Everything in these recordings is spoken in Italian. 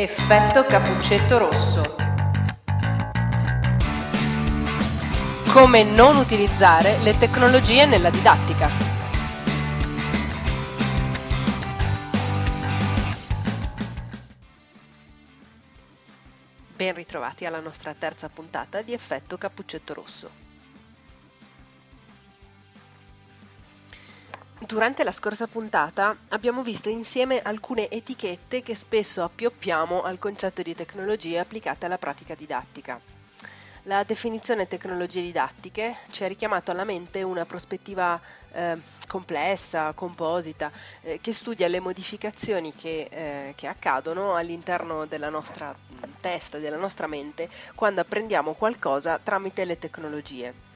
Effetto cappuccetto rosso. Come non utilizzare le tecnologie nella didattica. Ben ritrovati alla nostra terza puntata di Effetto cappuccetto rosso. Durante la scorsa puntata abbiamo visto insieme alcune etichette che spesso appioppiamo al concetto di tecnologie applicate alla pratica didattica. La definizione tecnologie didattiche ci ha richiamato alla mente una prospettiva eh, complessa, composita, eh, che studia le modificazioni che, eh, che accadono all'interno della nostra testa, della nostra mente, quando apprendiamo qualcosa tramite le tecnologie.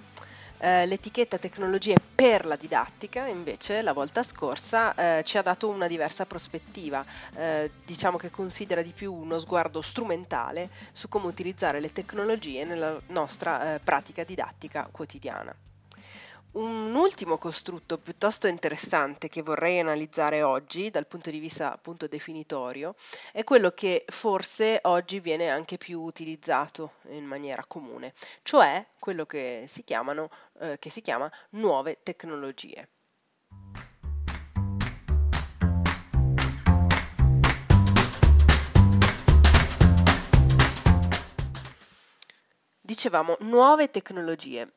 Eh, l'etichetta tecnologie per la didattica invece la volta scorsa eh, ci ha dato una diversa prospettiva, eh, diciamo che considera di più uno sguardo strumentale su come utilizzare le tecnologie nella nostra eh, pratica didattica quotidiana. Un ultimo costrutto piuttosto interessante che vorrei analizzare oggi dal punto di vista appunto definitorio è quello che forse oggi viene anche più utilizzato in maniera comune, cioè quello che si, chiamano, eh, che si chiama nuove tecnologie. Dicevamo nuove tecnologie.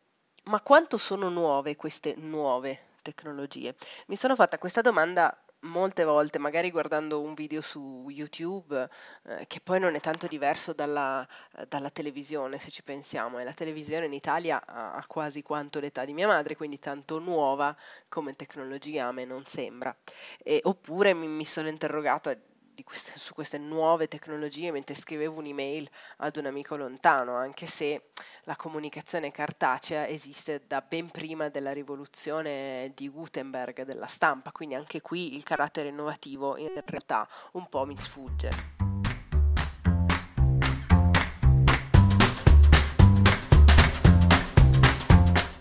Ma quanto sono nuove queste nuove tecnologie? Mi sono fatta questa domanda molte volte, magari guardando un video su YouTube, eh, che poi non è tanto diverso dalla, dalla, televisione, se ci pensiamo, e la televisione in Italia ha, ha, quasi quanto l'età di mia madre, quindi tanto nuova come tecnologia a me non sembra. E, oppure mi, mi sono interrogata queste, su queste nuove tecnologie mentre scrivevo un'email ad un amico lontano, anche se la comunicazione cartacea esiste da ben prima della rivoluzione di Gutenberg della stampa, quindi anche qui il carattere innovativo in realtà un po' mi sfugge.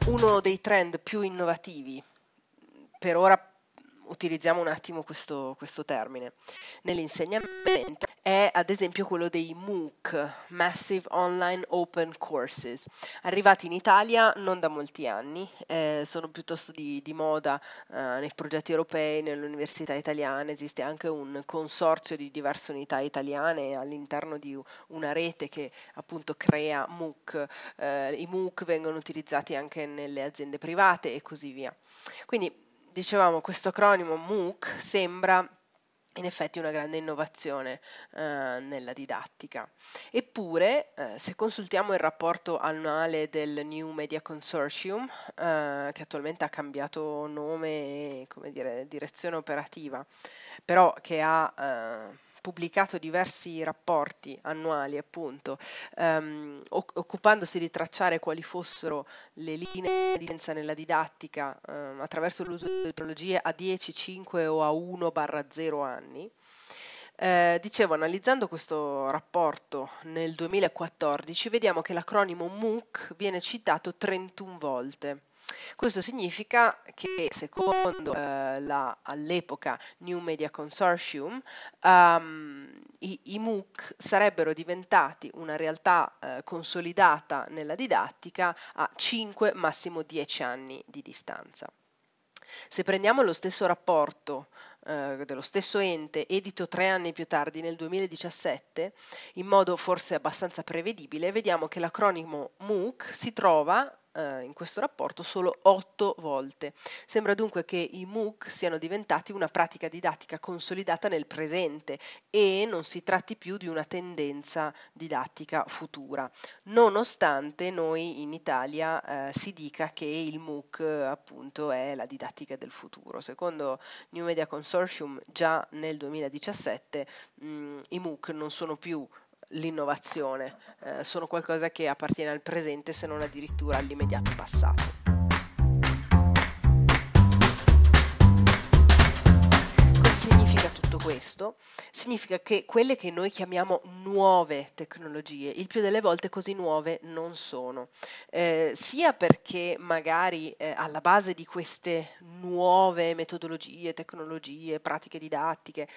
Uno dei trend più innovativi per ora utilizziamo un attimo questo, questo termine, nell'insegnamento è ad esempio quello dei MOOC, Massive Online Open Courses, arrivati in Italia non da molti anni, eh, sono piuttosto di, di moda eh, nei progetti europei, nelle università italiane, esiste anche un consorzio di diverse unità italiane all'interno di una rete che appunto crea MOOC, eh, i MOOC vengono utilizzati anche nelle aziende private e così via. Quindi dicevamo, questo acronimo MOOC sembra in effetti una grande innovazione eh, nella didattica. Eppure, eh, se consultiamo il rapporto annuale del New Media Consortium, eh, che attualmente ha cambiato nome e dire, direzione operativa, però che ha eh, pubblicato diversi rapporti annuali, appunto, ehm, occupandosi di tracciare quali fossero le linee di tendenza nella didattica ehm, attraverso l'uso di tecnologie a 10, 5 o a 1 0 anni. Eh, dicevo, analizzando questo rapporto nel 2014, vediamo che l'acronimo MOOC viene citato 31 volte. Questo significa che secondo eh, la, all'epoca New Media Consortium um, i, i, MOOC sarebbero diventati una realtà eh, consolidata nella didattica a 5, massimo 10 anni di distanza. Se prendiamo lo stesso rapporto eh, dello stesso ente, edito tre anni più tardi nel 2017, in modo forse abbastanza prevedibile, vediamo che l'acronimo MOOC si trova eh, in questo rapporto solo otto volte. Sembra dunque che i MOOC siano diventati una pratica didattica consolidata nel presente e non si tratti più di una tendenza didattica futura, nonostante noi in Italia eh, si dica che il MOOC appunto è la didattica del futuro. Secondo New Media Consortium già nel 2017 mh, i MOOC non sono più l'innovazione, eh, sono qualcosa che appartiene al presente se non addirittura all'immediato passato. Questo? Significa che quelle che noi chiamiamo nuove tecnologie, il più delle volte così nuove non sono, eh, sia perché magari eh, alla base di queste nuove metodologie, tecnologie, pratiche didattiche,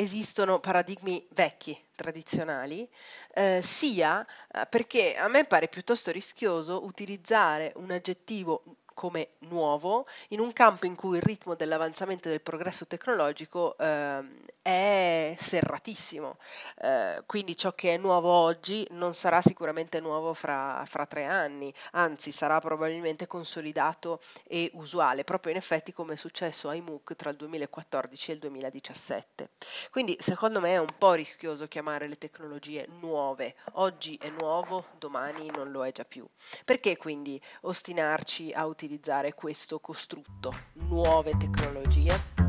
esistono paradigmi vecchi, tradizionali, eh, sia eh, perché a me pare piuttosto rischioso utilizzare un aggettivo come nuovo in un campo in cui il ritmo dell'avanzamento del progresso tecnologico eh, è serratissimo. Eh, quindi ciò che è nuovo oggi non sarà sicuramente nuovo fra, fra, tre anni, anzi sarà probabilmente consolidato e usuale, proprio in effetti come è successo ai MOOC tra il 2014 e il 2017. Quindi secondo me è un po' rischioso chiamare le tecnologie nuove. Oggi è nuovo, domani non lo è già più. Perché quindi ostinarci a utilizzare utilizzare questo costrutto, nuove tecnologie.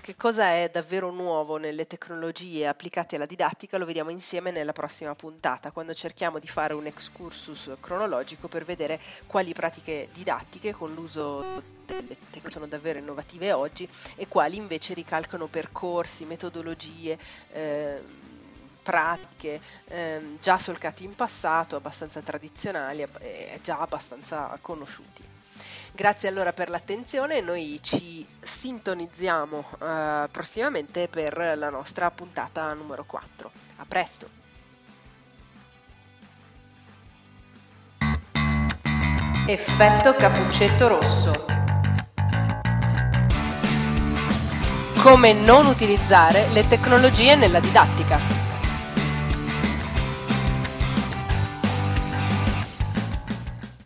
Che cosa è davvero nuovo nelle tecnologie applicate alla didattica lo vediamo insieme nella prossima puntata, quando cerchiamo di fare un excursus cronologico per vedere quali pratiche didattiche con l'uso delle tecnologie sono davvero innovative oggi e quali invece ricalcano percorsi, metodologie. Eh, pratiche ehm, già solcati in passato, abbastanza tradizionali e già abbastanza conosciuti. Grazie allora per l'attenzione, noi ci sintonizziamo eh, prossimamente per la nostra puntata numero 4. A presto! Effetto cappuccetto rosso. Come non utilizzare le tecnologie nella didattica.